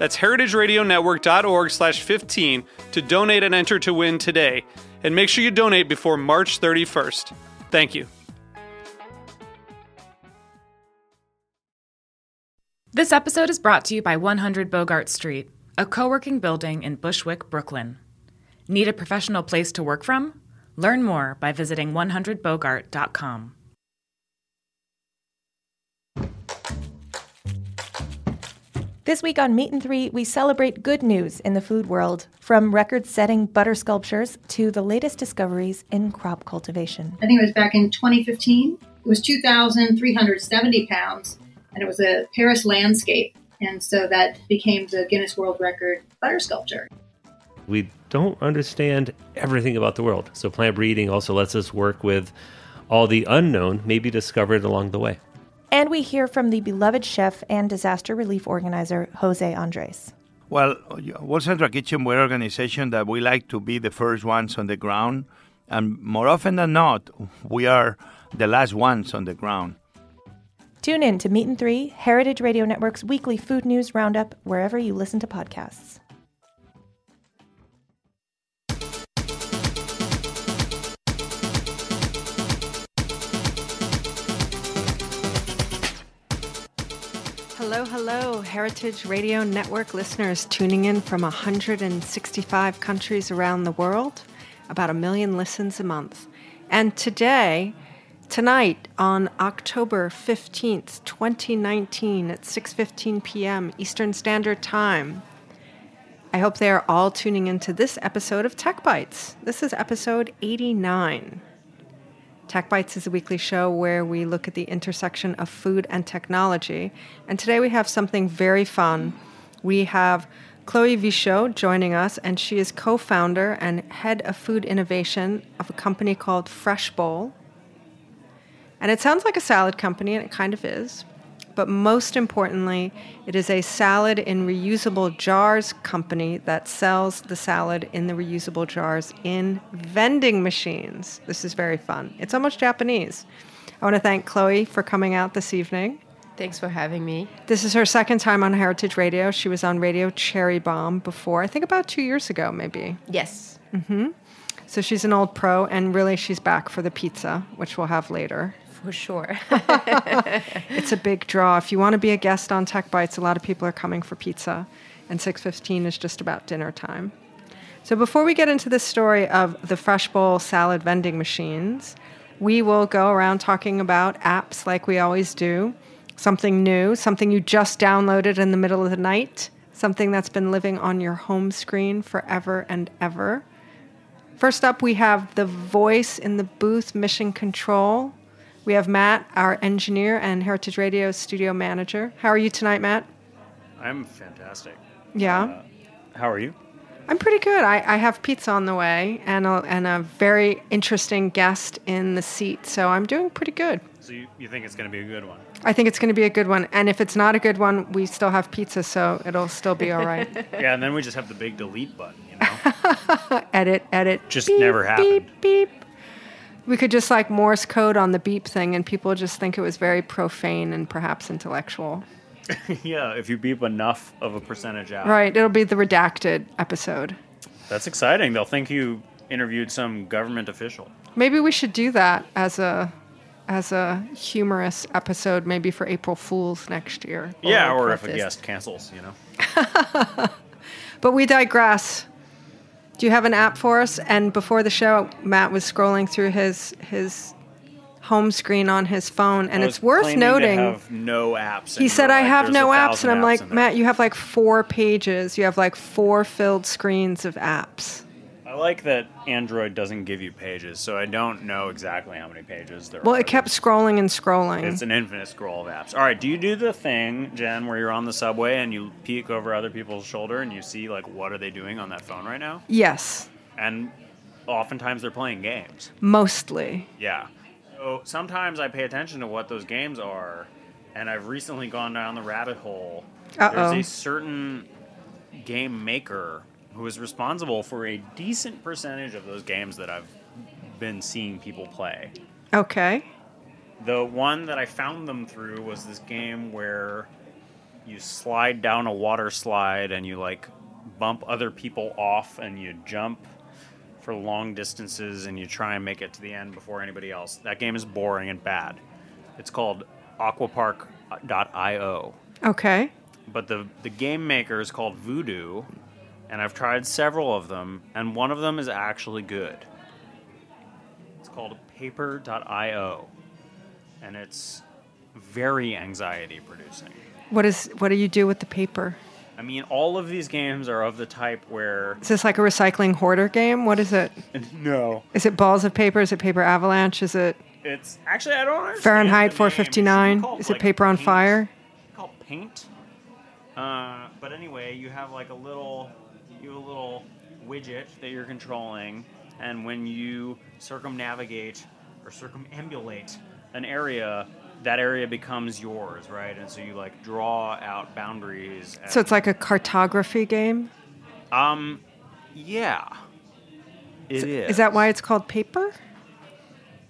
That's heritageradionetwork.org slash 15 to donate and enter to win today. And make sure you donate before March 31st. Thank you. This episode is brought to you by 100 Bogart Street, a co working building in Bushwick, Brooklyn. Need a professional place to work from? Learn more by visiting 100bogart.com. This week on Meat and Three, we celebrate good news in the food world, from record setting butter sculptures to the latest discoveries in crop cultivation. I think it was back in 2015. It was 2,370 pounds, and it was a Paris landscape. And so that became the Guinness World Record butter sculpture. We don't understand everything about the world. So plant breeding also lets us work with all the unknown, maybe discovered along the way. And we hear from the beloved chef and disaster relief organizer, Jose Andres. Well, World Central Kitchen, we're an organization that we like to be the first ones on the ground. And more often than not, we are the last ones on the ground. Tune in to Meat and Three, Heritage Radio Network's weekly food news roundup, wherever you listen to podcasts. Hello, hello, Heritage Radio Network listeners tuning in from 165 countries around the world, about a million listens a month. And today, tonight on October 15th, 2019 at 6:15 p.m. Eastern Standard Time, I hope they are all tuning into this episode of Tech Bites. This is episode 89. Tech Bites is a weekly show where we look at the intersection of food and technology. And today we have something very fun. We have Chloe Vichot joining us, and she is co founder and head of food innovation of a company called Fresh Bowl. And it sounds like a salad company, and it kind of is but most importantly, it is a salad in reusable jars company that sells the salad in the reusable jars in vending machines. This is very fun. It's almost Japanese. I want to thank Chloe for coming out this evening. Thanks for having me. This is her second time on Heritage Radio. She was on Radio Cherry Bomb before, I think about two years ago, maybe. Yes. Mm-hmm. So she's an old pro, and really she's back for the pizza, which we'll have later for sure. it's a big draw. If you want to be a guest on Tech Bites, a lot of people are coming for pizza, and 6:15 is just about dinner time. So before we get into the story of the Fresh Bowl salad vending machines, we will go around talking about apps like we always do. Something new, something you just downloaded in the middle of the night, something that's been living on your home screen forever and ever. First up, we have the voice in the booth mission control. We have Matt, our engineer and Heritage Radio studio manager. How are you tonight, Matt? I'm fantastic. Yeah. Uh, how are you? I'm pretty good. I, I have pizza on the way and a, and a very interesting guest in the seat, so I'm doing pretty good. So you, you think it's going to be a good one? I think it's going to be a good one. And if it's not a good one, we still have pizza, so it'll still be all right. yeah, and then we just have the big delete button, you know? edit, edit. Just beep, never happened. Beep, beep. We could just like Morse code on the beep thing, and people just think it was very profane and perhaps intellectual. yeah, if you beep enough of a percentage out. Right, it'll be the redacted episode. That's exciting. They'll think you interviewed some government official. Maybe we should do that as a as a humorous episode, maybe for April Fools next year. Yeah, or, or if a guest cancels, you know. but we digress. Do you have an app for us? And before the show, Matt was scrolling through his his home screen on his phone, and it's worth noting. no apps. He said, "I have no apps," and I'm apps like, "Matt, you have like four pages. You have like four filled screens of apps." I like that Android doesn't give you pages, so I don't know exactly how many pages there Well, are. Well, it kept scrolling and scrolling. It's an infinite scroll of apps. All right, do you do the thing, Jen, where you're on the subway and you peek over other people's shoulder and you see like what are they doing on that phone right now? yes, And oftentimes they're playing games. mostly. Yeah. So sometimes I pay attention to what those games are, and I've recently gone down the rabbit hole. Uh-oh. There's a certain game maker who is responsible for a decent percentage of those games that I've been seeing people play. Okay. The one that I found them through was this game where you slide down a water slide and you like bump other people off and you jump for long distances and you try and make it to the end before anybody else. That game is boring and bad. It's called aquapark.io. Okay. But the the game maker is called Voodoo, and I've tried several of them, and one of them is actually good. It's called Paper.io, and it's very anxiety producing. What is? What do you do with the paper? I mean, all of these games are of the type where Is this like a recycling hoarder game? What is it? no, Is it balls of paper? Is it paper avalanche? Is it it's actually I don't understand Fahrenheit the name. It should be 459? called, Is it like, paper on Paint. fire? called paint. Uh, but anyway, you have like a little, you have a little widget that you're controlling, and when you circumnavigate or circumambulate an area, that area becomes yours, right? And so you like draw out boundaries. And, So it's like a cartography game. um, yeah, it is. Is that why it's called paper?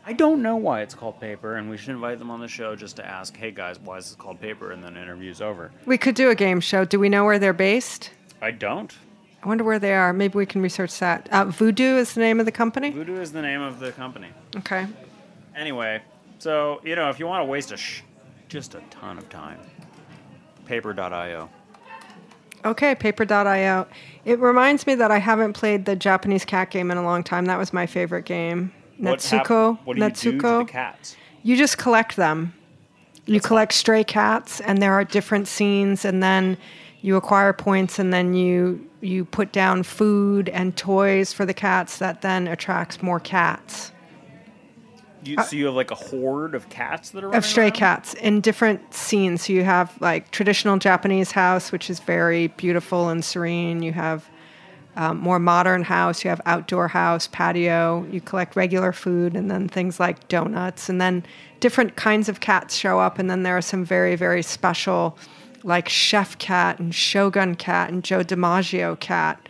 I don't know why it's called paper, and we should invite them on the show just to ask, hey guys, why is this called paper? And then interview's over. We could do a game show. Do we know where they're based? I don't. I wonder where they are. Maybe we can research that. Uh, Voodoo is the name of the company. Voodoo is the name of the company. Okay. Anyway, so you know, if you want to waste a sh- just a ton of time, paper.io. Okay, paper.io. It reminds me that I haven't played the Japanese cat game in a long time. That was my favorite game. What hap- what do you do to the cats? You just collect them. You collect stray cats, and there are different scenes, and then you acquire points, and then you you put down food and toys for the cats that then attracts more cats You, so you have like a horde of cats that are Uh, of stray around? cats in different scenes. So you have like traditional Japanese house, which is very beautiful and serene. You have um, more modern house. You have outdoor house, patio. You collect regular food, and then things like donuts, and then different kinds of cats show up. And then there are some very very special, like chef cat and shogun cat and Joe DiMaggio cat.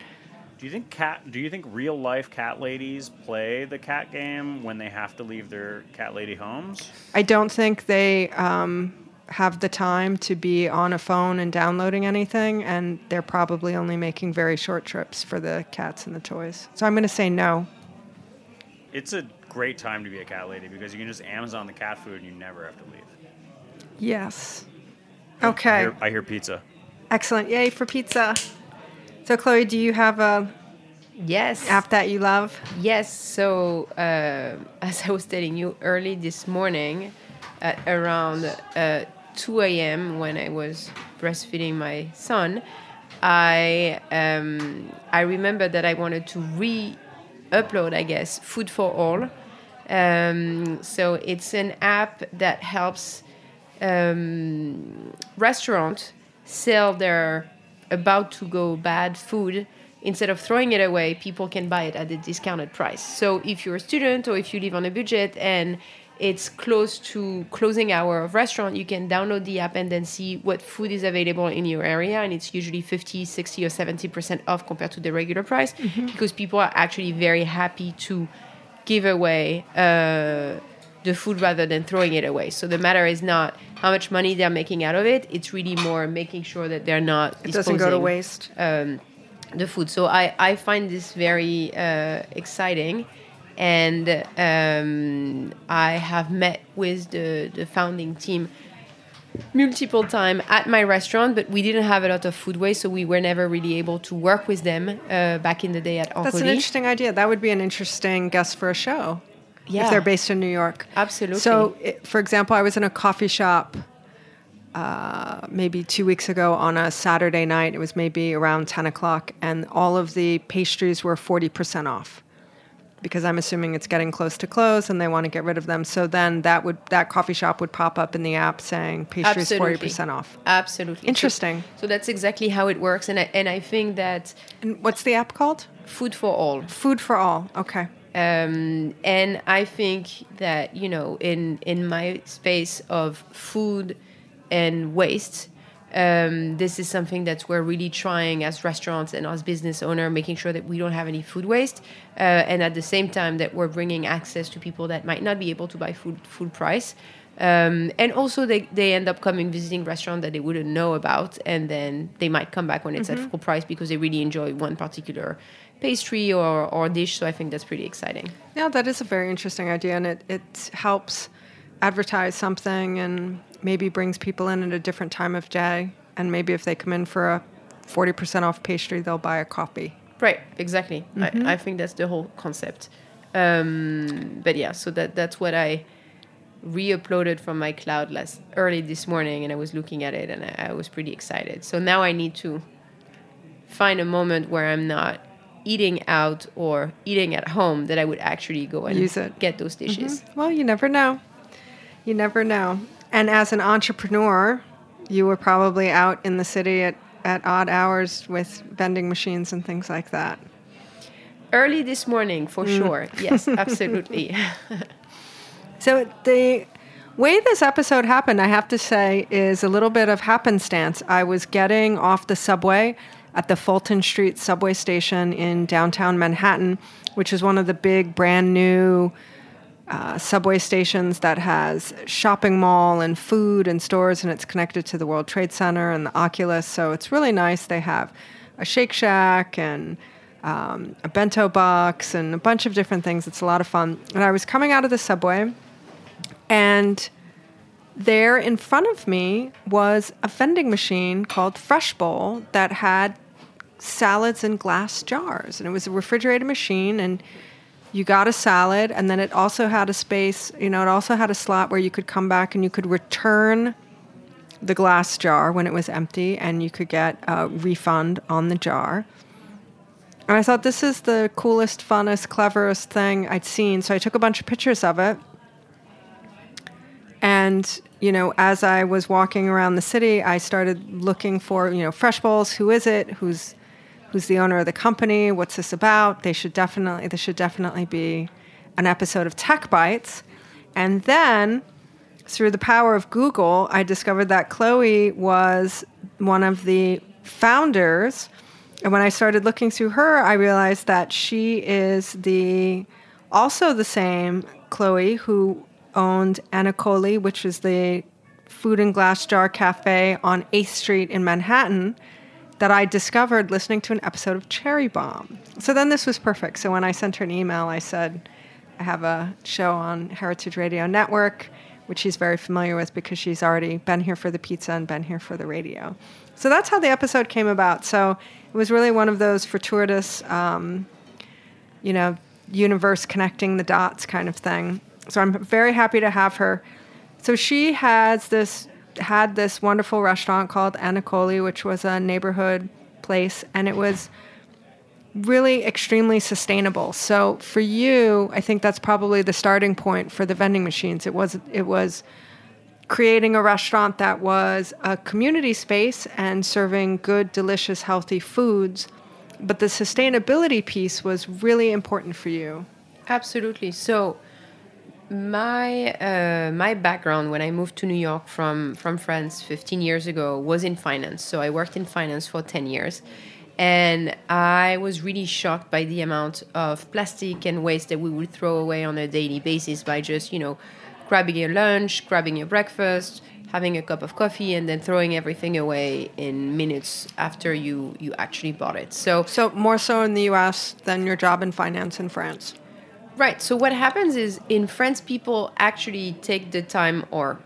Do you think cat? Do you think real life cat ladies play the cat game when they have to leave their cat lady homes? I don't think they um, have the time to be on a phone and downloading anything, and they're probably only making very short trips for the cats and the toys. So I'm going to say no. It's a great time to be a cat lady because you can just Amazon the cat food and you never have to leave. Yes. I Okay. hear, I hear pizza. Excellent. Yay for pizza. So, Chloe, do you have a Yes. app that you love? Yes. So, uh, as I was telling you early this morning, at around uh, 2 a.m., when I was breastfeeding my son, I um, I remember that I wanted to re-upload, I guess, Food for All. Um, so it's an app that helps um, restaurants sell their about to go bad food instead of throwing it away people can buy it at a discounted price. So if you're a student or if you live on a budget and it's close to closing hour of restaurant you can download the app and then see what food is available in your area. And it's usually 50 60 or 70% off compared to the regular price because people are actually very happy to give away uh, the food rather than throwing it away. So the matter is not how much money they're making out of it. It's really more making sure that they're not It doesn't go to waste. Um, the food. So I, I find this very uh, exciting. And um, I have met with the, the founding team multiple time at my restaurant, but we didn't have a lot of food waste, so we were never really able to work with them uh, back in the day at That's an interesting idea. That would be an interesting guest for a show. Yeah. If they're based in New York. Absolutely. So, i- for example, I was in a coffee shop uh, maybe two weeks ago on a Saturday night. It was maybe around 10 o'clock, and all of the pastries were 40% off because I'm assuming it's getting close to close and they want to get rid of them. So then that would that coffee shop would pop up in the app saying pastries Absolutely. 40% off. Absolutely. So- Interesting. So, that's exactly how it works, and I, and I think that And what's the app called? food for all. Food for all. Okay. Um, and I think that you know, in in my space of food and waste, um, this is something that we're really trying as restaurants and as business owner, making sure that we don't have any food waste, uh, and at the same time that we're bringing access to people that might not be able to buy food full price. Um, and also, they, they end up coming visiting restaurants that they wouldn't know about, and then they might come back when it's at full price because they really enjoy one particular pastry or, or dish. So I think that's pretty exciting. Yeah, that is a very interesting idea, and it, it helps advertise something and maybe brings people in at a different time of day. And maybe if they come in for a 40% off pastry, they'll buy a coffee. Right, exactly. I, I think that's the whole concept. Um, but yeah, so that that's what I re-uploaded from my cloud last early this morning, and I was looking at it, and I, I was pretty excited. So now I need to find a moment where I'm not eating out or eating at home that I would actually go and Use it. get those dishes. Mm-hmm. Well, you never know. You never know. And as an entrepreneur, you were probably out in the city at, at odd hours with vending machines and things like that. Early this morning, for mm. sure. Yes, absolutely. So the way this episode happened, I have to say, is a little bit of happenstance. I was getting off the subway at the Fulton Street subway station in downtown Manhattan, which is one of the big brand new uh, subway stations that has shopping mall and food and stores, and it's connected to the World Trade Center and the Oculus. So it's really nice. They have a Shake Shack and um, a bento box and a bunch of different things. It's a lot of fun. And I was coming out of the subway, and there in front of me was a vending machine called Fresh Bowl that had salads in glass jars. And it was a refrigerated machine, and you got a salad, and then it also had a space, you know, it also had a slot where you could come back and you could return the glass jar when it was empty, and you could get a refund on the jar. And I thought this is the coolest, funnest, cleverest thing I'd seen. So I took a bunch of pictures of it. And, you know, as I was walking around the city, I started looking for, you know, Fresh Bowls. Who is it? Who's who's the owner of the company? What's this about? They should definitely this should definitely be an episode of Tech Bites. And then through the power of Google, I discovered that Chloe was one of the founders. And when I started looking through her, I realized that she is the also the same Chloe who owned Anacoli, which is the food and glass jar cafe on 8th Street in Manhattan that I discovered listening to an episode of Cherry Bomb. So then this was perfect. So when I sent her an email, I said, I have a show on Heritage Radio Network, which she's very familiar with because she's already been here for the pizza and been here for the radio. So that's how the episode came about. So it was really one of those fortuitous, um, you know, universe connecting the dots kind of thing. So I'm very happy to have her. So she has this had this wonderful restaurant called Anacoli, which was a neighborhood place, and it was really extremely sustainable. So for you, I think that's probably the starting point for the vending machines. It was it was creating a restaurant that was a community space and serving good, delicious, healthy foods. But the sustainability piece was really important for you. Absolutely. So my uh, my background when I moved to New York from from France 15 years ago was in finance. So I worked in finance for 10 years, and I was really shocked by the amount of plastic and waste that we would throw away on a daily basis by just you know grabbing your lunch, grabbing your breakfast, having a cup of coffee, and then throwing everything away in minutes after you you actually bought it. So So more so in the US than your job in finance in France. Right. So what happens is in France, people actually take the time or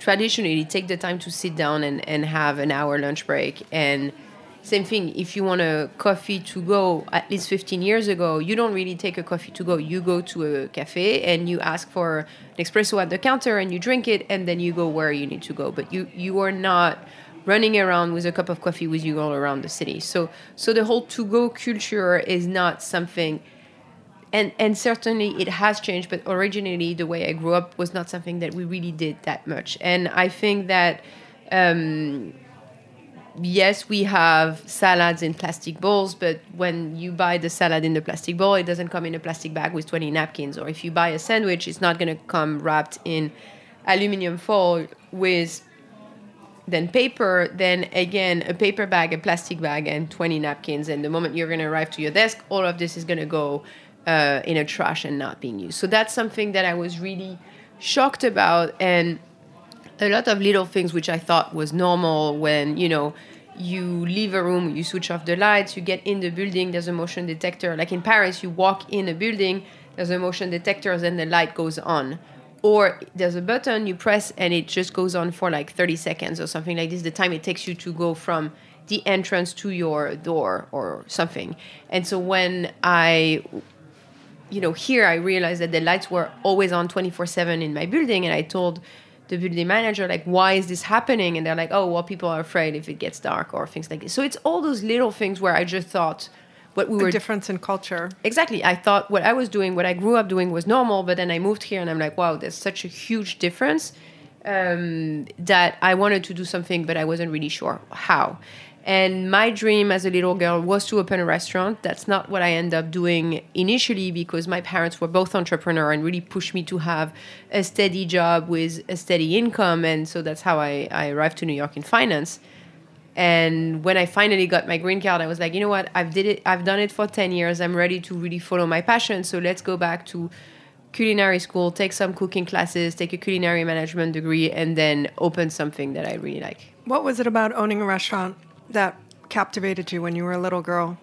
traditionally take the time to sit down and, and have an hour lunch break. And same thing if you want a coffee to go at least 15 years ago you don't really take a coffee to go. You go to a cafe and you ask for an espresso at the counter and you drink it and then you go where you need to go. But you you are not running around with a cup of coffee with you all around the city. So so the whole to go culture is not something and and certainly it has changed but originally the way i grew up was not something that we really did that much and i think that um, yes, we have salads in plastic bowls, but when you buy the salad in the plastic bowl, it doesn't come in a plastic bag with 20 napkins. Or if you buy a sandwich, it's not going to come wrapped in aluminum foil with then paper, then again, a paper bag, a plastic bag, and 20 napkins. And the moment you're going to arrive to your desk, all of this is going to go uh, in a trash and not being used. So that's something that I was really shocked about. And a lot of little things which I thought was normal when, you know, you leave a room, you switch off the lights, you get in the building, there's a motion detector. Like in Paris, you walk in a building, there's a motion detector, and the light goes on. Or there's a button you press and it just goes on for like 30 seconds or something like this, the time it takes you to go from the entrance to your door or something. And so when I you know, here I realized that the lights were always on 24 7 in my building. And I told the building manager like why is this happening? And they're like oh well people are afraid if it gets dark or things like this. So it's all those little things where i just thought what we were difference in culture. Exactly. I thought what i was doing what i grew up doing was normal but then i moved here and i'm like wow there's such a huge difference um, that i wanted to do something but i wasn't really sure how and my dream as a little girl was to open a restaurant. That's not what I ended up doing initially because my parents were both entrepreneurs and really pushed me to have a steady job with a steady income. And so that's how I, I arrived to New York in finance. And when I finally got my green card, I was like, you know what? I've did it. I've done it for ten years. I'm ready to really follow my passion. So let's go back to culinary school, take some cooking classes, take a culinary management degree, and then open something that I really like. What was it about owning a restaurant that captivated you when you were a little girl?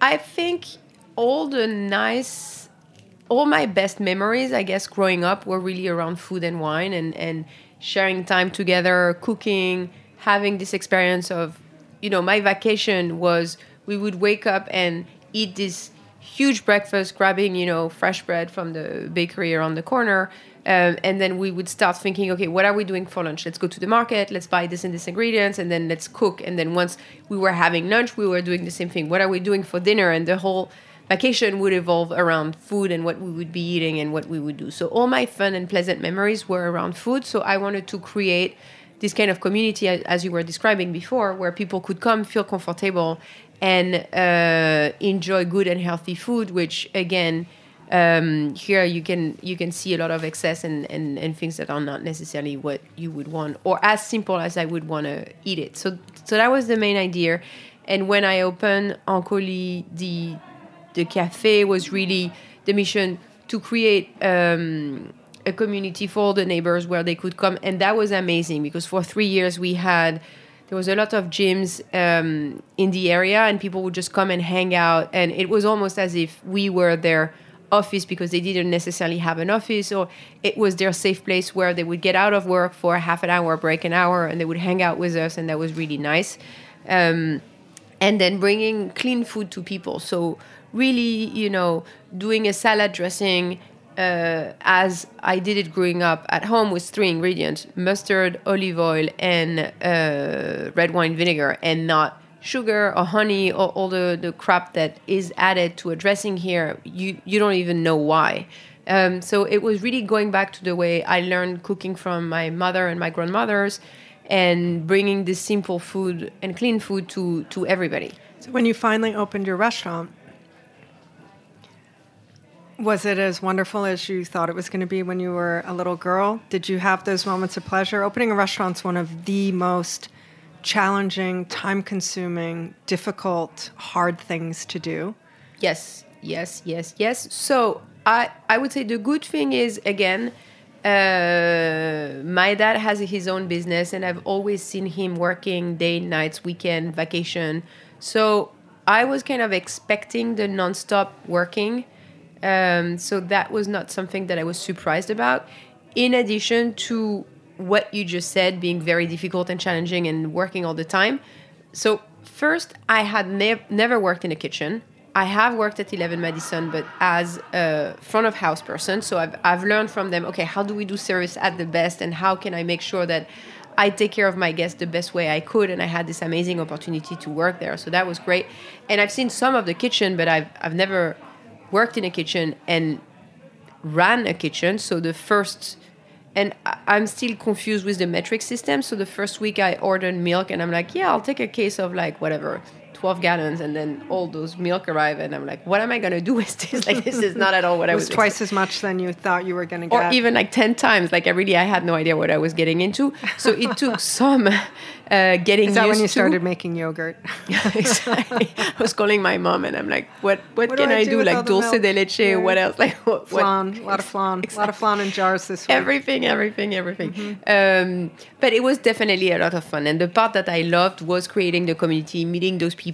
I think all the nice, all my best memories, I guess, growing up were really around food and wine and, and sharing time together, cooking, having this experience of, you know, my vacation was we would wake up and eat this huge breakfast, grabbing, you know, fresh bread from the bakery around the corner, um, and then we would start thinking, okay, what are we doing for lunch? Let's go to the market, let's buy this and this ingredients, and then let's cook. And then once we were having lunch, we were doing the same thing. What are we doing for dinner? And the whole vacation would evolve around food and what we would be eating and what we would do. So all my fun and pleasant memories were around food. So I wanted to create this kind of community, as you were describing before, where people could come, feel comfortable, and uh, enjoy good and healthy food, which again um, here you can you can see a lot of excess and, and, and things that are not necessarily what you would want or as simple as I would want to eat it. So so that was the main idea. And when I opened Anacoli, the the cafe was really the mission to create um, a community for all the neighbors where they could come, and that was amazing because for three years we had there was a lot of gyms um, in the area, and people would just come and hang out, and it was almost as if we were there office because they didn't necessarily have an office or it was their safe place where they would get out of work for a half an hour break an hour and they would hang out with us and that was really nice. Um, and then bringing clean food to people. So really you know doing a salad dressing uh, as I did it growing up at home with three ingredients mustard, olive oil, and uh, red wine vinegar, and not sugar or honey or all the, the crap that is added to a dressing here, you, you don't even know why. Um, so it was really going back to the way I learned cooking from my mother and my grandmothers and bringing this simple food and clean food to, to everybody. So when you finally opened your restaurant, was it as wonderful as you thought it was going to be when you were a little girl? Did you have those moments of pleasure? Opening a restaurant is one of the most challenging, time consuming, difficult, hard things to do? Yes, yes, yes, yes. So I, I would say the good thing is, again, uh, my dad has his own business, and I've always seen him working day, nights, weekend, vacation. So I was kind of expecting the nonstop working. Um, so that was not something that I was surprised about. In addition to what you just said being very difficult and challenging and working all the time. So first, I had ne- never worked in a kitchen. I have worked at 11 Madison, but as a front of house person. So I've, I've learned from them, okay, how do we do service at the best? And how can I make sure that I take care of my guests the best way I could? And I had this amazing opportunity to work there. So that was great. And I've seen some of the kitchen, but I've, I've never worked in a kitchen and ran a kitchen. So the first, and I'm still confused with the metric system. So the first week I ordered milk and I'm like, yeah, I'll take a case of like whatever, 12 gallons. And then all those milk arrive and I'm like, what am I going to do with this? Like, this is not at all what I was was twice as much than you thought you were going to or get. even like 10 times like i really i had no idea what i was getting into so it took some uh, getting Is that used when you to. started making yogurt? exactly i was calling my mom and i'm like what what, What do can I i do do, like dulce milk? de leche Yeah. what else like what, what flan, a lot of flan, a lot of flan in jars this week. everything everything everything Mm-hmm. um, but it was definitely a lot of fun and the part that i loved was creating the community meeting those people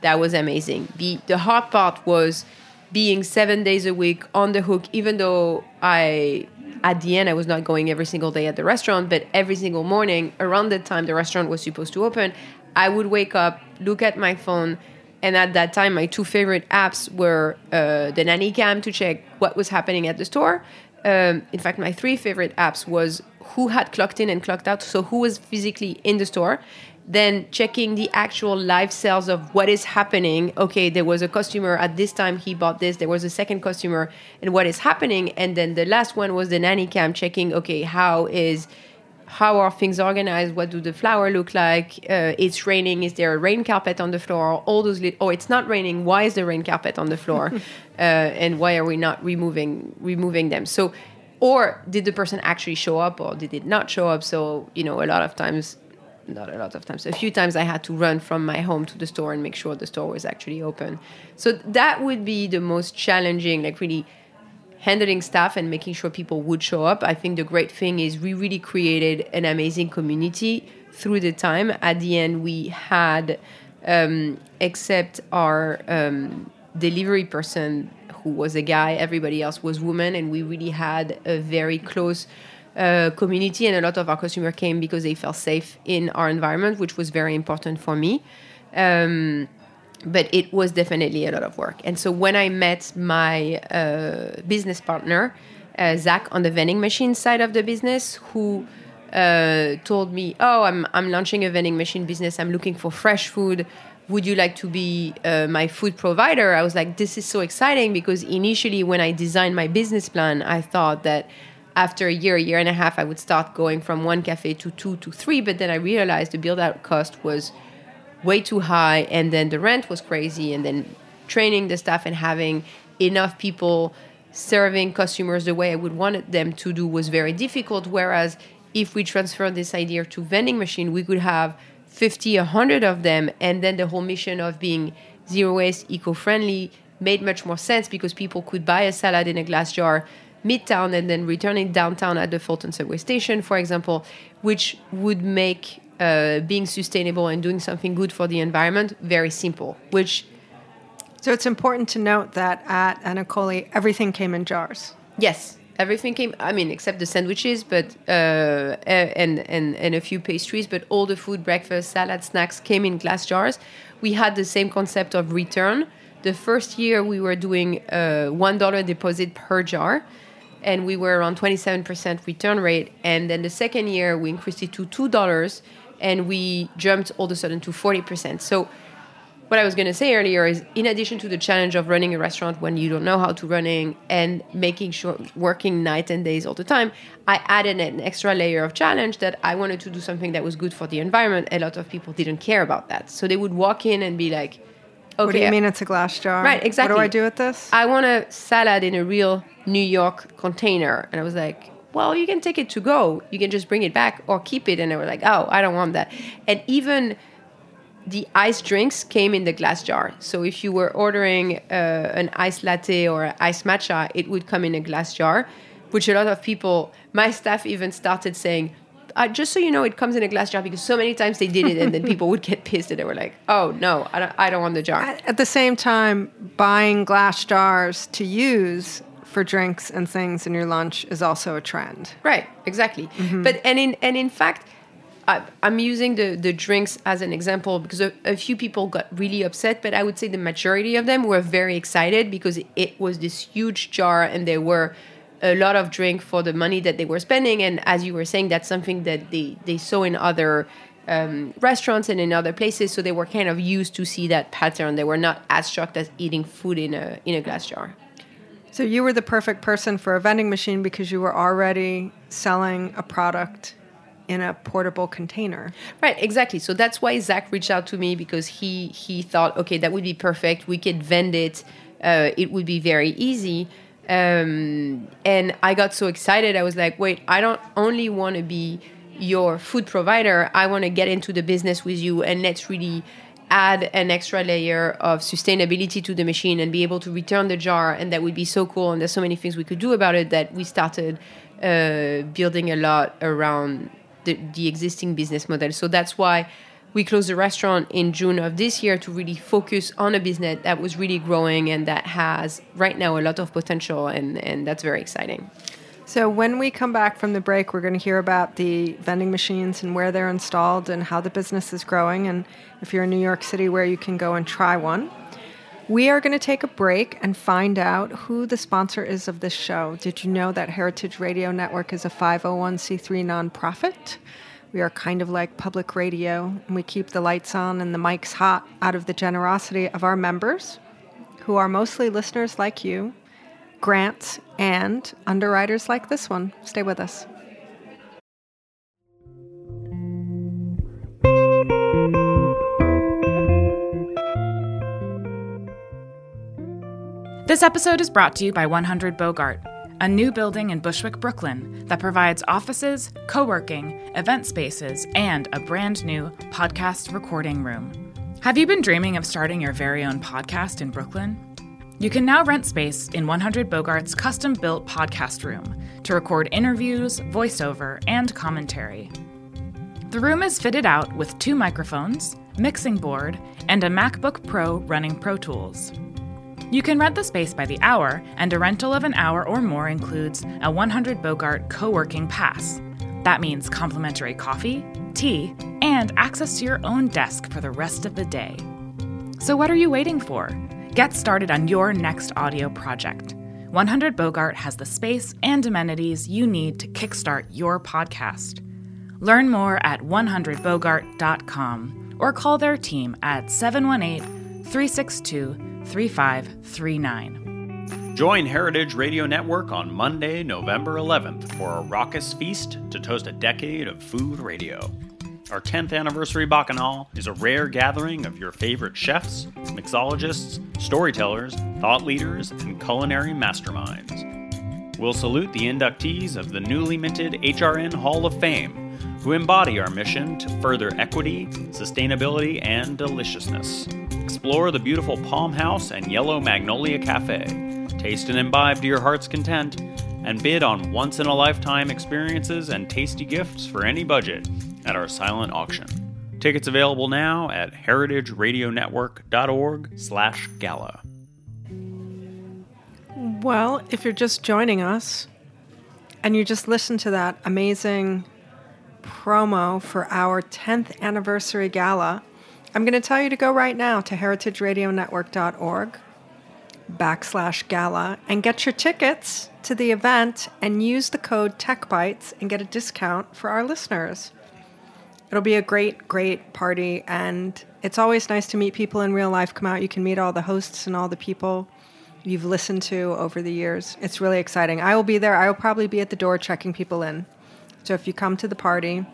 that was amazing the the hard part was being seven days a week on the hook even though i at the end i was not going every single day at the restaurant but every single morning around the time the restaurant was supposed to open i would wake up look at my phone and at that time, my two favorite apps were uh, the nanny cam to check what was happening at the store. Um, in fact, my three favorite apps was who had clocked in and clocked out, so who was physically in the store. Then checking the actual live sales of what is happening. Okay, there was a customer at this time, he bought this. There was a second customer, and what is happening. And then the last one was the nanny cam checking. Okay, how is how are things organized? What do the flower look like? Uh, it's raining. Is there a rain carpet on the floor? All those. Lit- oh, it's not raining. Why is the rain carpet on the floor? uh, and why are we not removing removing them? So, or did the person actually show up, or did it not show up? So, you know, a lot of times, not a lot of times, a few times I had to run from my home to the store and make sure the store was actually open. So that would be the most challenging, like really handling staff and making sure people would show up. I think the great thing is we really created an amazing community through the time. At the end, we had, um, except our um, delivery person who was a guy, everybody else was women, and we really had a very close. Uh, community and a lot of our customers came because they felt safe in our environment, which was very important for me. Um, but it was definitely a lot of work. And so when I met my uh, business partner, uh, Zach, on the vending machine side of the business, who uh, told me, "Oh, I'm I'm launching a vending machine business. I'm looking for fresh food. Would you like to be uh, my food provider?" I was like, "This is so exciting!" Because initially, when I designed my business plan, I thought that after a year, a year and a half, I would start going from one cafe to two to three. But then I realized the build out cost was way too high and then the rent was crazy and then training the staff and having enough people serving customers the way I would want them to do was very difficult whereas if we transfer this idea to vending machine we could have 50 100 of them and then the whole mission of being zero waste eco-friendly made much more sense because people could buy a salad in a glass jar midtown and then returning downtown at the Fulton subway station for example which would make uh, being sustainable and doing something good for the environment very simple. Which So it's important to note that at Anacoli, everything came in jars. yes, everything came. I mean, except the sandwiches, but uh, and and and a few pastries, but all the food, breakfast, salad, snacks came in glass jars. We had the same concept of return. The first year we were doing uh, one dollar deposit per jar. And we were around 27% return rate. And then the second year, we increased it to $2 and we jumped all of a sudden to 40%. So what I was going to say earlier is, in addition to the challenge of running a restaurant when you don't know how to running and making sure working night and days all the time, I added an extra layer of challenge that I wanted to do something that was good for the environment. A lot of people didn't care about that, so they would walk in and be like, "Okay, What do you mean it's a glass jar? Right, exactly. What do I do with this? I want a salad in a real New York container. And I was like, well, you can take it to go. You can just bring it back or keep it. And they were like, oh, I don't want that. And even the ice drinks came in the glass jar. So if you were ordering uh, an ice latte or an ice matcha, it would come in a glass jar, which a lot of people, my staff even started saying, uh, just so you know, it comes in a glass jar because so many times they did it, and then people would get pissed, and they were like, "Oh no, I don't, I don't want the jar." At the same time, buying glass jars to use for drinks and things in your lunch is also a trend. Right, exactly. But and in and in fact, I, I'm using the the drinks as an example because a, a few people got really upset, but I would say the majority of them were very excited because it was this huge jar and there were a lot of drink for the money that they were spending. And as you were saying, that's something that they they saw in other. Um, restaurants and in other places, so they were kind of used to see that pattern. They were not as shocked as eating food in a in a glass jar. So you were the perfect person for a vending machine because you were already selling a product in a portable container. Right, exactly. So that's why Zach reached out to me because he he thought, okay, that would be perfect. We could vend it. Uh, it would be very easy. Um, and I got so excited. I was like, wait, I don't only want to be your food provider. I want to get into the business with you, and let's really add an extra layer of sustainability to the machine and be able to return the jar. And that would be so cool. And there's so many things we could do about it that we started uh, building a lot around the, the existing business model. So that's why we closed the restaurant in June of this year to really focus on a business that was really growing and that has right now a lot of potential, and, and that's very exciting. So when we come back from the break, we're going to hear about the vending machines and where they're installed and how the business is growing, and if you're in New York City, where you can go and try one. We are going to take a break and find out who the sponsor is of this show. Did you know that Heritage Radio Network is a 501c3 nonprofit? We are kind of like public radio, and we keep the lights on and the mics hot out of the generosity of our members, who are mostly listeners like you, grants, and underwriters like this one. Stay with us. This episode is brought to you by 100 Bogart, a new building in Bushwick, Brooklyn that provides offices, co working, event spaces, and a brand new podcast recording room. Have you been dreaming of starting your very own podcast in Brooklyn? You can now rent space in 100 Bogart's custom built podcast room to record interviews, voiceover, and commentary. The room is fitted out with two microphones, mixing board, and a MacBook Pro running Pro Tools. You can rent the space by the hour, and a rental of an hour or more includes a 100 Bogart co working pass. That means complimentary coffee, tea, and access to your own desk for the rest of the day. So, what are you waiting for? Get started on your next audio project. 100 Bogart has the space and amenities you need to kickstart your podcast. Learn more at 100bogart.com or call their team at 718 362 3539. Join Heritage Radio Network on Monday, November 11th for a raucous feast to toast a decade of food radio. Our 10th anniversary Bacchanal is a rare gathering of your favorite chefs, mixologists, storytellers, thought leaders, and culinary masterminds. We'll salute the inductees of the newly minted HRN Hall of Fame, who embody our mission to further equity, sustainability, and deliciousness. Explore the beautiful Palm House and Yellow Magnolia Cafe. Taste and imbibe to your heart's content, and bid on once in a lifetime experiences and tasty gifts for any budget at our silent auction. Tickets available now at heritageradionetwork.org/gala. Well, if you're just joining us and you just listened to that amazing promo for our 10th anniversary gala, I'm going to tell you to go right now to heritageradionetwork.org backslash gala and get your tickets to the event and use the code TechBites and get a discount for our listeners. It'll be a great, great party, and it's always nice to meet people in real life. Come out, you can meet all the hosts and all the people you've listened to over the years. It's really exciting. I will be there. I will probably be at the door checking people in. So if you come to the party,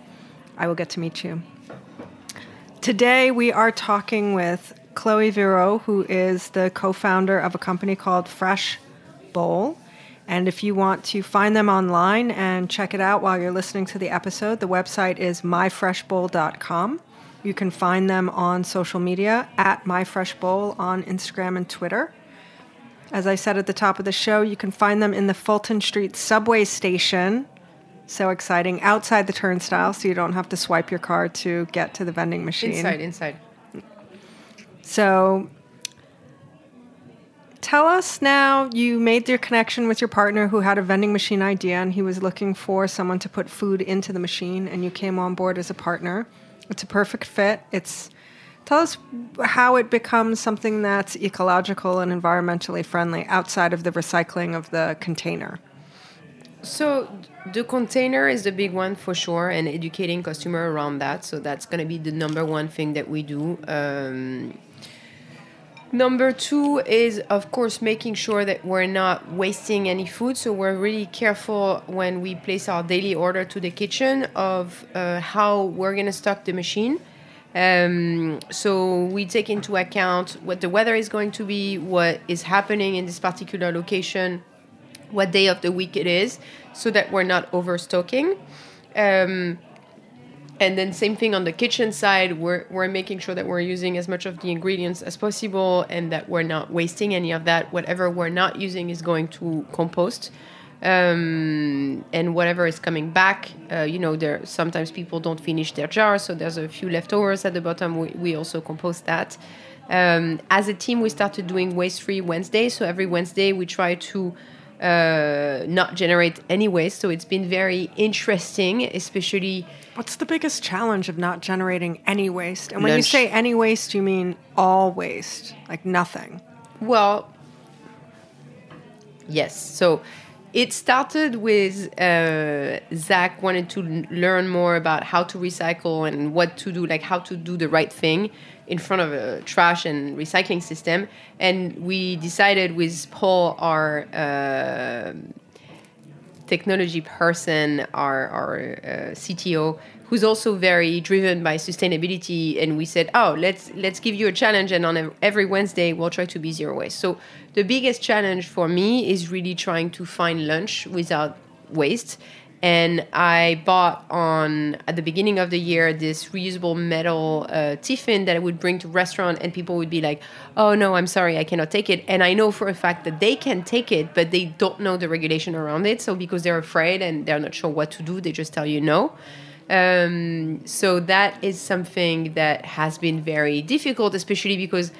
I will get to meet you. Today, we are talking with Chloe Vichot, who is the co founder of a company called Fresh Bowl. And if you want to find them online and check it out while you're listening to the episode, the website is myfreshbowl.com. You can find them on social media at myfreshbowl on Instagram and Twitter. As I said at the top of the show, you can find them in the Fulton Street subway station. So exciting. Outside the turnstile, so you don't have to swipe your card to get to the vending machine. Inside, inside. So tell us now you made your connection with your partner who had a vending machine idea and he was looking for someone to put food into the machine and you came on board as a partner. It's a perfect fit. It's tell us how it becomes something that's ecological and environmentally friendly outside of the recycling of the container. So the container is the big one for sure, and educating customer around that. So that's going to be the number one thing that we do. Um, number two is, of course, making sure that we're not wasting any food. So we're really careful when we place our daily order to the kitchen of uh, how we're going to stock the machine. Um, so we take into account what the weather is going to be, what is happening in this particular location, what day of the week it is, so that we're not overstocking. Um, and then same thing on the kitchen side, we're, we're making sure that we're using as much of the ingredients as possible and that we're not wasting any of that. Whatever we're not using is going to compost. Um, and whatever is coming back, uh, you know, there sometimes people don't finish their jars, so there's a few leftovers at the bottom. We, we also compost that. Um, as a team, we started doing waste free Wednesday. So every Wednesday, we try to uh, not generate any waste. So it's been very interesting, especially. What's the biggest challenge of not generating any waste? And when Lunch. you say any waste, you mean all waste, like nothing. Well, yes. So it started with uh, Zach wanted to learn more about how to recycle and what to do, like how to do the right thing in front of a trash and recycling system. And we decided with Paul, our uh, technology person, our, our uh, CTO, who's also very driven by sustainability, and we said, "Oh, let's let's give you a challenge, and on ev- every Wednesday we'll try to be zero waste." So the biggest challenge for me is really trying to find lunch without waste. And I bought on at the beginning of the year this reusable metal uh, tiffin that I would bring to restaurant, and people would be like, "Oh no, I'm sorry, I cannot take it." And I know for a fact that they can take it, but they don't know the regulation around it. So because they're afraid and they're not sure what to do, they just tell you no. Um, so that is something that has been very difficult, especially because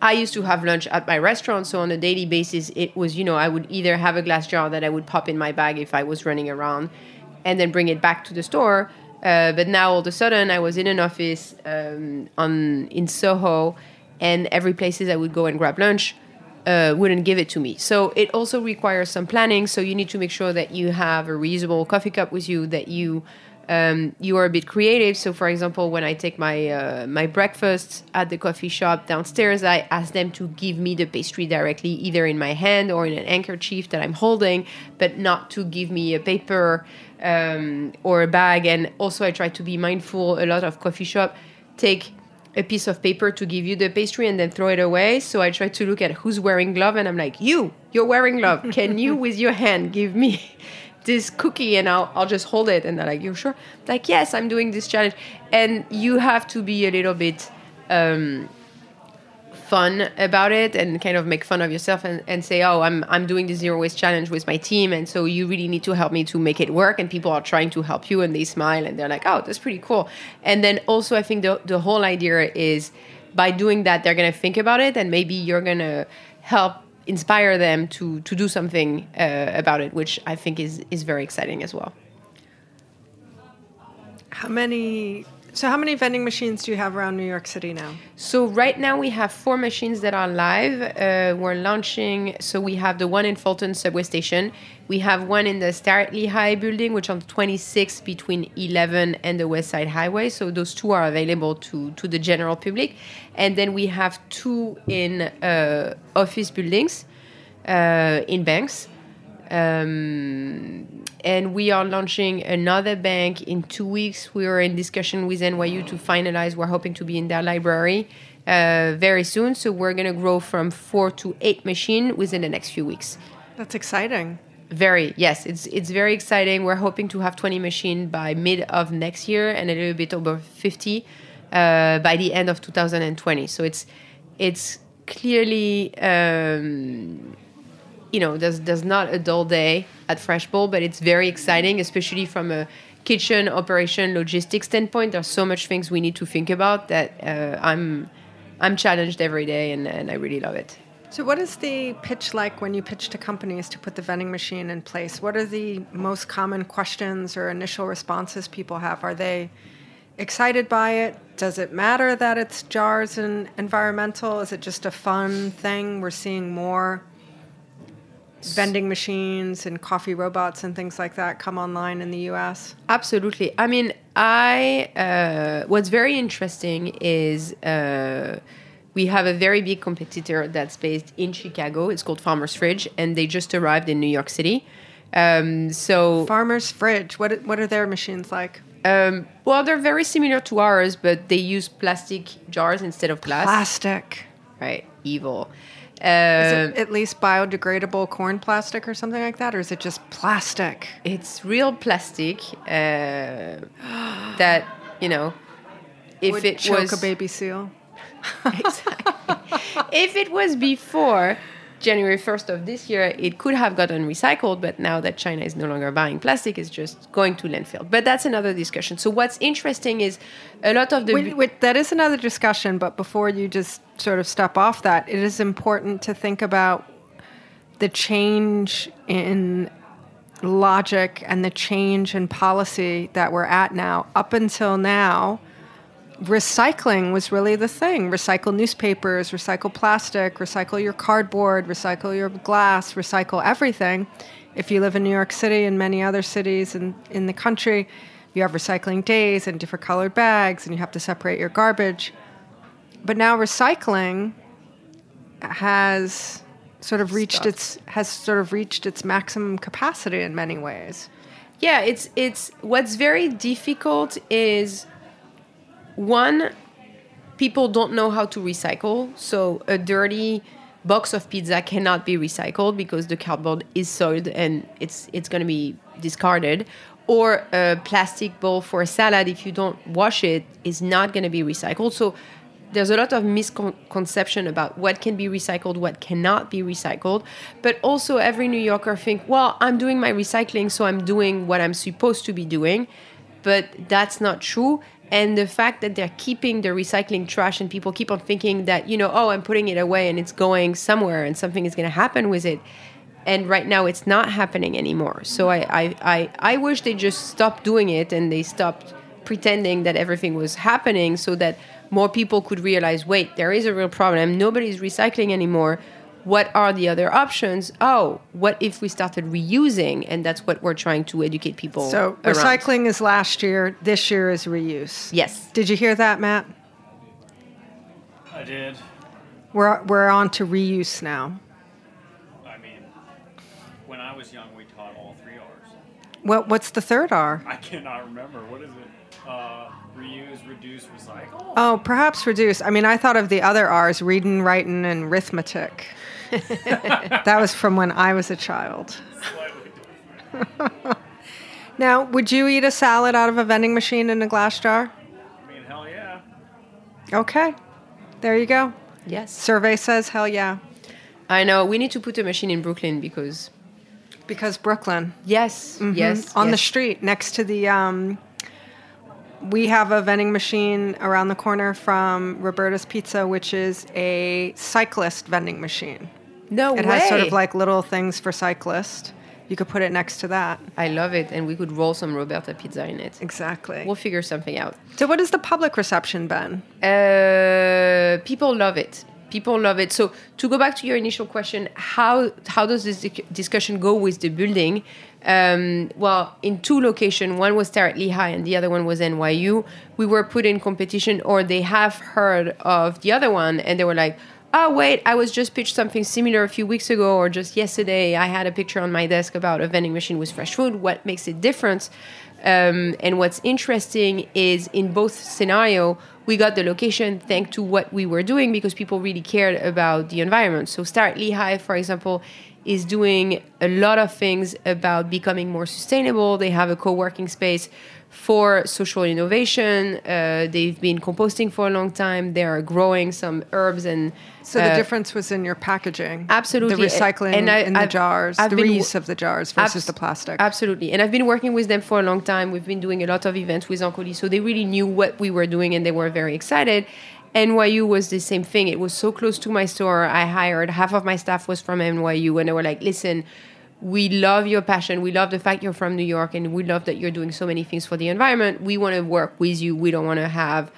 I used to have lunch at my restaurant. So on a daily basis, it was, you know, I would either have a glass jar that I would pop in my bag if I was running around and then bring it back to the store. Uh, but now all of a sudden I was in an office um, on in Soho and every places I would go and grab lunch uh, wouldn't give it to me. So it also requires some planning. So you need to make sure that you have a reusable coffee cup with you, that you um, you are a bit creative. So, for example, when I take my uh, my breakfast at the coffee shop downstairs, I ask them to give me the pastry directly, either in my hand or in an handkerchief that I'm holding, but not to give me a paper um, or a bag. And also, I try to be mindful. A lot of coffee shop take a piece of paper to give you the pastry and then throw it away. So I try to look at who's wearing glove, and I'm like, you, you're wearing glove. Can you, with your hand, give me? This cookie and I'll, I'll just hold it and they're like you're sure? Like yes i'm doing this challenge. And you have to be a little bit um, fun about it and kind of make fun of yourself and, and say oh I'm, I'm doing the zero waste challenge with my team and so you really need to help me to make it work. And people are trying to help you and they smile and they're like oh that's pretty cool. And then also i think the, the whole idea is by doing that they're going to think about it and maybe you're going to help inspire them to to do something uh, about it, which I think is is very exciting as well. How many? So, how many vending machines do you have around New York City now? So right now we have four machines that are live. Uh, we're launching. So we have the one in Fulton subway station. We have one in the Starrett Lehigh building, which on 26 between 11 and the West Side Highway. So those two are available to to the general public, and then we have two in uh, office buildings uh, in banks. Um, and we are launching another bank in two weeks. We are in discussion with NYU to finalize. We're hoping to be in their library uh, very soon. So we're going to grow from four to eight machine within the next few weeks. That's exciting. Very yes, it's it's very exciting. We're hoping to have 20 machine by mid of next year and a little bit over 50 uh, by the end of 2020. So it's it's clearly. Um, you know, there's there's not a dull day at Fresh Bowl, but it's very exciting, especially from a kitchen operation logistics standpoint. There's so much things we need to think about that uh, I'm I'm challenged every day, and, and I really love it. So, what is the pitch like when you pitch to companies to put the vending machine in place? What are the most common questions or initial responses people have? Are they excited by it? Does it matter that it's jars and environmental? Is it just a fun thing? We're seeing more vending machines and coffee robots and things like that come online in the US. Absolutely. I mean, I uh, what's very interesting is uh, we have a very big competitor that's based in Chicago. It's called Farmer's Fridge, and they just arrived in New York City. Um, so Farmer's Fridge, what what are their machines like? Um, well, they're very similar to ours, but they use plastic jars instead of glass. Plastic. Right, evil. Uh, is it at least biodegradable corn plastic or something like that, or is it just plastic? It's real plastic uh, that you know. If Would it choke was a baby seal. exactly. if it was before, January 1st of this year, it could have gotten recycled, but now that China is no longer buying plastic, it's just going to landfill. But that's another discussion. So what's interesting is a lot of the wait, wait, that is another discussion. But before you just sort of step off that, it is important to think about the change in logic and the change in policy that we're at now. Up until now recycling was really the thing. Recycle newspapers, recycle plastic, recycle your cardboard, recycle your glass, recycle everything. If you live in New York City and many other cities in, in the country, you have recycling days and different colored bags, and you have to separate your garbage. But now recycling has sort of reached Stuff. its has sort of reached its maximum capacity in many ways. Yeah, it's it's what's very difficult is one, people don't know how to recycle. So a dirty box of pizza cannot be recycled because the cardboard is soiled and it's it's going to be discarded. Or a plastic bowl for a salad, if you don't wash it, is not going to be recycled. So there's a lot of misconception about what can be recycled, what cannot be recycled. But also, every New Yorker think, well, I'm doing my recycling, so I'm doing what I'm supposed to be doing. But that's not true and the fact that they're keeping the recycling trash and people keep on thinking that you know oh i'm putting it away and it's going somewhere and something is going to happen with it. And right now it's not happening anymore. So I, I, I, I wish they just stopped doing it and they stopped pretending that everything was happening so that more people could realize wait there is a real problem nobody's recycling anymore what are the other options? Oh, what if we started reusing? And that's what we're trying to educate people. On. So around. recycling is last year. This year is reuse. Yes. Did you hear that, Matt? I did. We're we're on to reuse now. I mean, when I was young, we taught all three R's. What what's the third R? I cannot remember. What is it? Uh, reuse, reduce, recycle. Oh, perhaps reduce. I mean, I thought of the other R's: reading, writing, and arithmetic. that was from when I was a child. now, would you eat a salad out of a vending machine in a glass jar? I mean, hell yeah. Okay. There you go. Yes. Survey says hell yeah. I know. We need to put a machine in Brooklyn because. Because Brooklyn. Yes. Mm-hmm. Yes. On yes. the street next to the. Um, we have a vending machine around the corner from Roberta's Pizza, which is a cyclist vending machine. No it way. has sort of like little things for cyclists. You could put it next to that. I love it, and we could roll some Roberta pizza in it. Exactly. We'll figure something out. So, what has the public reception been? Uh, people love it. People love it. So, to go back to your initial question, how how does this discussion go with the building? Um, well, in two locations, one was Starrett Lehigh and the other one was NYU. We were put in competition, or they have heard of the other one, and they were like, oh wait i was just pitched something similar a few weeks ago or just yesterday. I had a picture on my desk about a vending machine with fresh food. What makes it different? Um, and what's interesting is in both scenario we got the location thanks to what we were doing because people really cared about the environment. So Starrett Lehigh for example is doing a lot of things about becoming more sustainable they have a co-working space for social innovation. Uh, they've been composting for a long time. They are growing some herbs and. So the uh, difference was in your packaging. Absolutely, the recycling and I, in the I've, jars, I've the reuse of the jars versus abs- the plastic. Absolutely, and I've been working with them for a long time. We've been doing a lot of events with Anacoli, so they really knew what we were doing and they were very excited. NYU was the same thing. It was so close to my store. I hired half of my staff was from NYU, and they were like, "Listen, we love your passion. We love the fact you're from New York, and we love that you're doing so many things for the environment. We want to work with you. We don't want to have."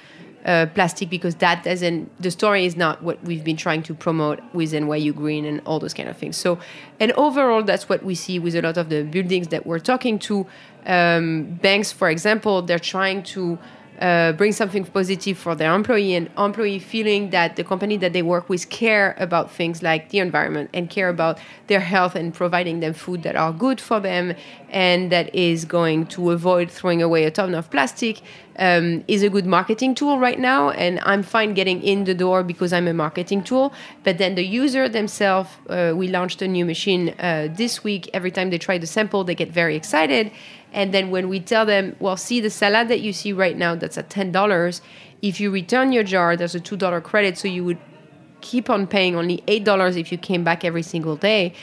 Uh, plastic because that doesn't the story is not what we've been trying to promote with NYU Green and all those kind of things. So, and overall, that's what we see with a lot of the buildings that we're talking to. Um, banks, for example, they're trying to uh, bring something positive for their employee and employee feeling that the company that they work with care about things like the environment and care about their health and providing them food that are good for them and that is going to avoid throwing away a ton of plastic um, is a good marketing tool right now and i'm fine getting in the door because i'm a marketing tool but then the user themselves uh, we launched a new machine uh, this week every time they try the sample they get very excited and then when we tell them, well, see the salad that you see right now that's at $10, if you return your jar, there's a $2 credit. So you would keep on paying only $8 if you came back every single day.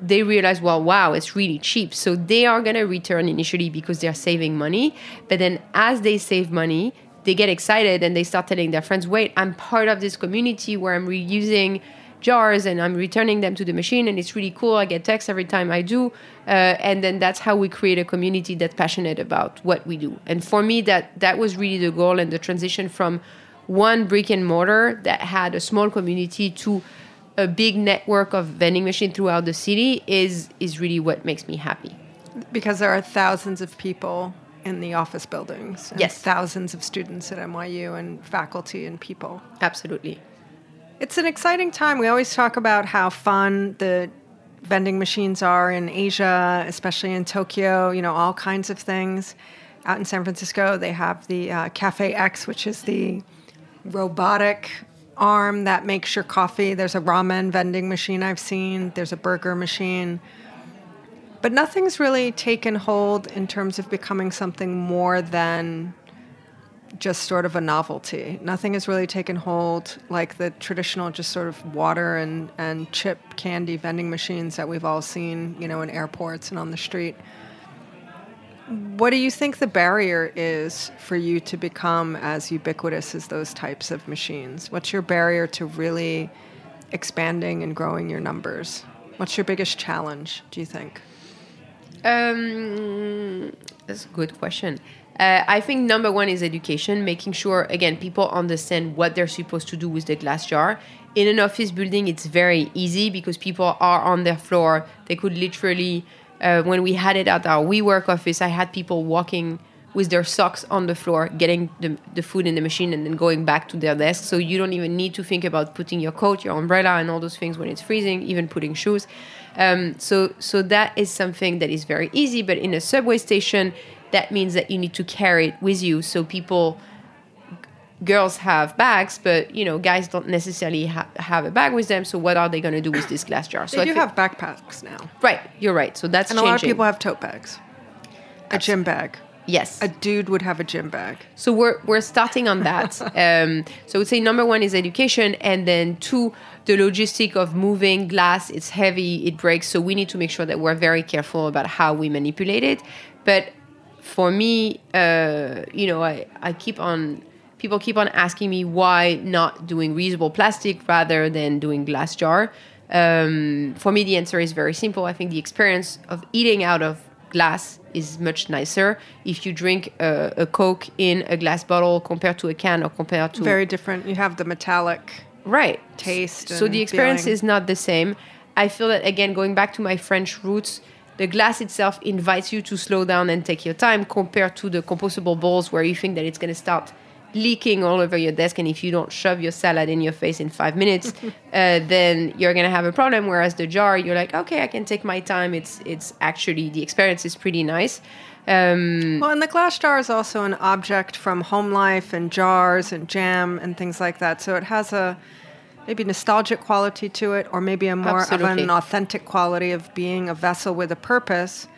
They realize, well, wow, it's really cheap. So they are going to return initially because they're saving money. But then as they save money, they get excited and they start telling their friends, wait, I'm part of this community where I'm reusing jars and I'm returning them to the machine and it's really cool. I get texts every time I do. Uh, and then that's how we create a community that's passionate about what we do. And for me, that that was really the goal and the transition from one brick and mortar that had a small community to a big network of vending machine throughout the city is is really what makes me happy. Because there are thousands of people in the office buildings. yes. Thousands of students at NYU and faculty and people. Absolutely. It's an exciting time. We always talk about how fun the vending machines are in Asia, especially in Tokyo, you know, all kinds of things. Out in San Francisco, they have the uh, Cafe X, which is the robotic arm that makes your coffee. There's a ramen vending machine I've seen, there's a burger machine. But nothing's really taken hold in terms of becoming something more than just sort of a novelty. Nothing has really taken hold like the traditional just sort of water and, and chip candy vending machines that we've all seen, you know, in airports and on the street. What do you think the barrier is for you to become as ubiquitous as those types of machines? What's your barrier to really expanding and growing your numbers? What's your biggest challenge, do you think? Um, that's a good question. Uh, I think number one is education, making sure, again, people understand what they're supposed to do with the glass jar. In an office building, it's very easy because people are on their floor. They could literally, uh, when we had it at our WeWork office, I had people walking with their socks on the floor, getting the, the food in the machine, and then going back to their desk. So you don't even need to think about putting your coat, your umbrella, and all those things when it's freezing, even putting shoes. Um, so, so that is something that is very easy. But in a subway station, that means that you need to carry it with you. So people, girls have bags, but you know, guys don't necessarily ha- have a bag with them. So what are they going to do with this glass jar? So they do have backpacks now. right. You're right. So that's And changing. a lot of people have tote bags. A gym bag. yes. A dude would have a gym bag. So we're we're starting on that. um, so I would say number one is education, and then two, the logistic of moving glass. It's heavy, it breaks, so we need to make sure that we're very careful about how we manipulate it. But for me, uh, you know, I I keep on. People keep on asking me why not doing reusable plastic rather than doing glass jar. Um, for me, the answer is very simple. I think the experience of eating out of glass is much nicer if you drink a, a Coke in a glass bottle compared to a can or compared to Very different. You have the metallic right taste So the experience feeling. is not the same. I feel that again, going back to my French roots, the glass itself invites you to slow down and take your time compared to the compostable bowls where you think that it's going to start leaking all over your desk and if you don't shove your salad in your face in five minutes uh, then you're to have a problem. Whereas the jar you're like okay i can take my time. It's it's actually the experience is pretty nice. Um, Well, and the glass jar is also an object from home life and jars and jam and things like that. So it has a maybe nostalgic quality to it, or maybe a more of an authentic quality of being a vessel with a purpose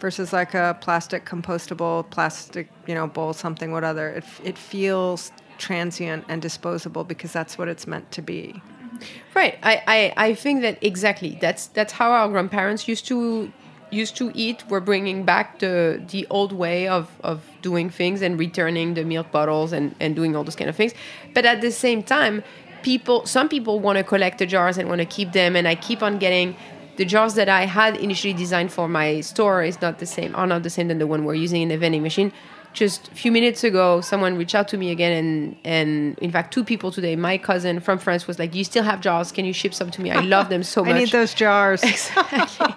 versus like a plastic compostable plastic, you know, bowl, something, whatever. It, it feels transient and disposable because that's what it's meant to be. Right. I, I, I think that exactly. That's that's how our grandparents used to used to eat, we're bringing back the the old way of of doing things and returning the milk bottles and and doing all those kind of things. But at the same time, people some people want to collect the jars and want to keep them, and I keep on getting. The jars that I had initially designed for my store is not the same, are not the same than the one we're using in the vending machine just a few minutes ago, someone reached out to me again, and and in fact, two people today. My cousin from France was like, "You still have jars? Can you ship some to me? I love them so much. I need those jars." exactly.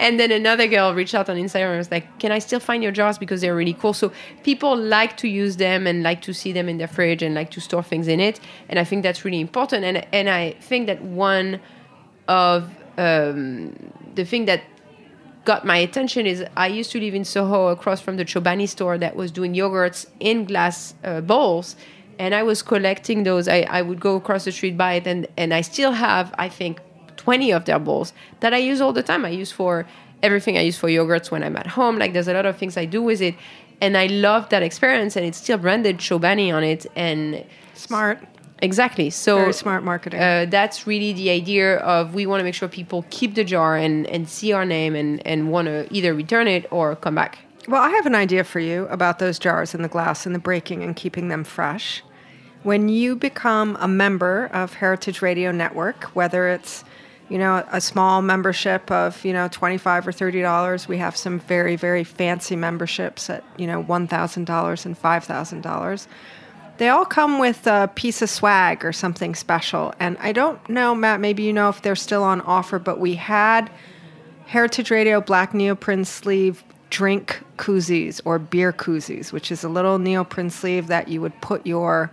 and then another girl reached out on Instagram and was like, "Can I still find your jars because they're really cool?" So people like to use them and like to see them in their fridge and like to store things in it, and I think that's really important. And and I think that one of um, the thing that got my attention is I used to live in Soho across from the Chobani store that was doing yogurts in glass uh, bowls. And I was collecting those. I, I would go across the street, buy it, and, and I still have, I think, 20 of their bowls that I use all the time. I use for everything I use for yogurts when I'm at home. Like there's a lot of things I do with it. And I love that experience. And it's still branded Chobani on it. And smart. Exactly. So very smart marketing. Uh, that's really the idea of we want to make sure people keep the jar and, and see our name and, and want to either return it or come back. Well, I have an idea for you about those jars and the glass and the breaking and keeping them fresh. When you become a member of Heritage Radio Network, whether it's you know a small membership of you know 25 or 30 dollars we have some very very fancy memberships at you know $1000 and $5000 they all come with a piece of swag or something special. And I don't know, Matt, maybe you know if they're still on offer, but we had Heritage Radio black neoprene sleeve drink koozies or beer koozies, which is a little neoprene sleeve that you would put your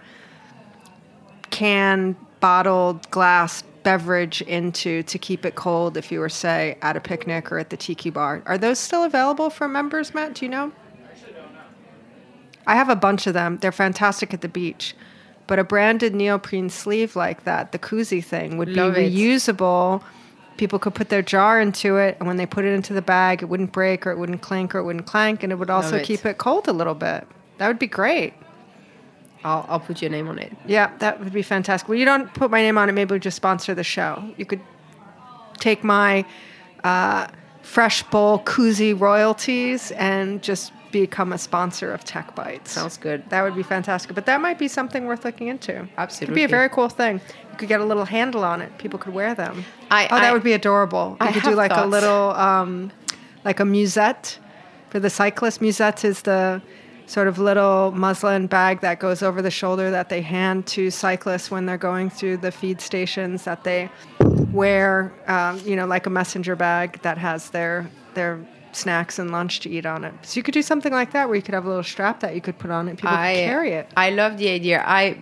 can, bottled glass beverage into to keep it cold if you were, say, at a picnic or at the tiki bar. Are those still available for members, Matt? Do you know? I have a bunch of them. They're fantastic at the beach. But a branded neoprene sleeve like that, the koozie thing, would Love be reusable. It. People could put their jar into it, and when they put it into the bag, it wouldn't break or it wouldn't clink or it wouldn't clank, and it would also it. keep it cold a little bit. That would be great. I'll, I'll put your name on it. Yeah, that would be fantastic. Well, you don't put my name on it, maybe we'll just sponsor the show. You could take my uh, fresh bowl koozie royalties and just become a sponsor of Tech Bites. Sounds good. That would be fantastic. But that might be something worth looking into. Absolutely. It'd be a very cool thing. You could get a little handle on it. People could wear them. I, oh, I, that would be adorable. You I could do like thoughts. a little, um, like a musette for the cyclist. Musette is the sort of little muslin bag that goes over the shoulder that they hand to cyclists when they're going through the feed stations that they wear, um, you know, like a messenger bag that has their their snacks and lunch to eat on it. So you could do something like that where you could have a little strap that you could put on it. People I, could carry it. I love the idea. I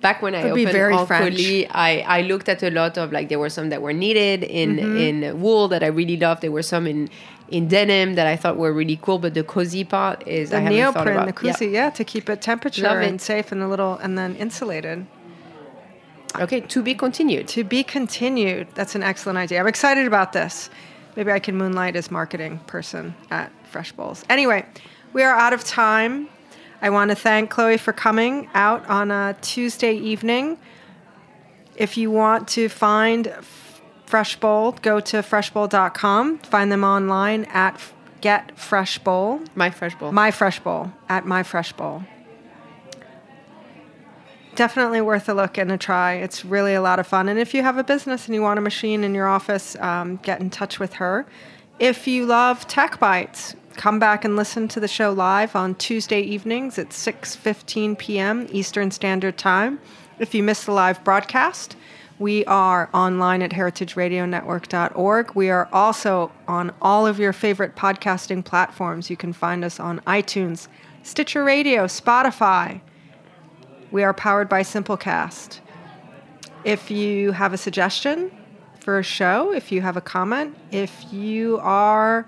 back when I opened very Colis, I, I looked at a lot of like there were some that were needed in mm-hmm. in wool that I really loved. There were some in in denim that I thought were really cool, but the cozy part is the I neoprene, the cozy, yeah. yeah, to keep it temperature Love and it. safe and a little and then insulated. Okay, to be continued. To be continued. That's an excellent idea. I'm excited about this. Maybe I can moonlight as marketing person at Fresh Bowls. Anyway, we are out of time. I want to thank Chloe for coming out on a Tuesday evening. If you want to find Fresh Bowl, go to freshbowl.com. Find them online at Get Fresh Bowl. My Fresh Bowl. My Fresh Bowl. At My Fresh Bowl definitely worth a look and a try. It's really a lot of fun. And if you have a business and you want a machine in your office, um, get in touch with her. If you love Tech Bites, come back and listen to the show live on Tuesday evenings at 6:15 p.m. Eastern Standard Time. If you miss the live broadcast, we are online at heritageradionetwork.org. We are also on all of your favorite podcasting platforms. You can find us on iTunes, Stitcher Radio, Spotify, we are powered by Simplecast. If you have a suggestion for a show, if you have a comment, if you are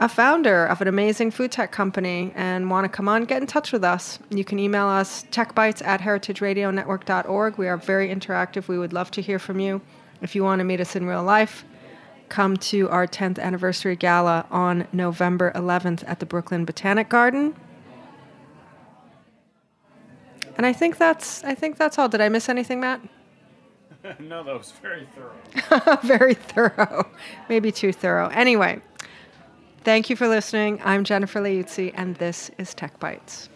a founder of an amazing food tech company and want to come on, get in touch with us. You can email us techbites at heritageradionetwork.org. We are very interactive. We would love to hear from you. If you want to meet us in real life, come to our 10th anniversary gala on November 11th at the Brooklyn Botanic Garden. And I think that's I think that's all. Did I miss anything, Matt? no, that was very thorough. very thorough. Maybe too thorough. Anyway, Thank you for listening. I'm Jennifer Leuzzi, and this is Tech Bites.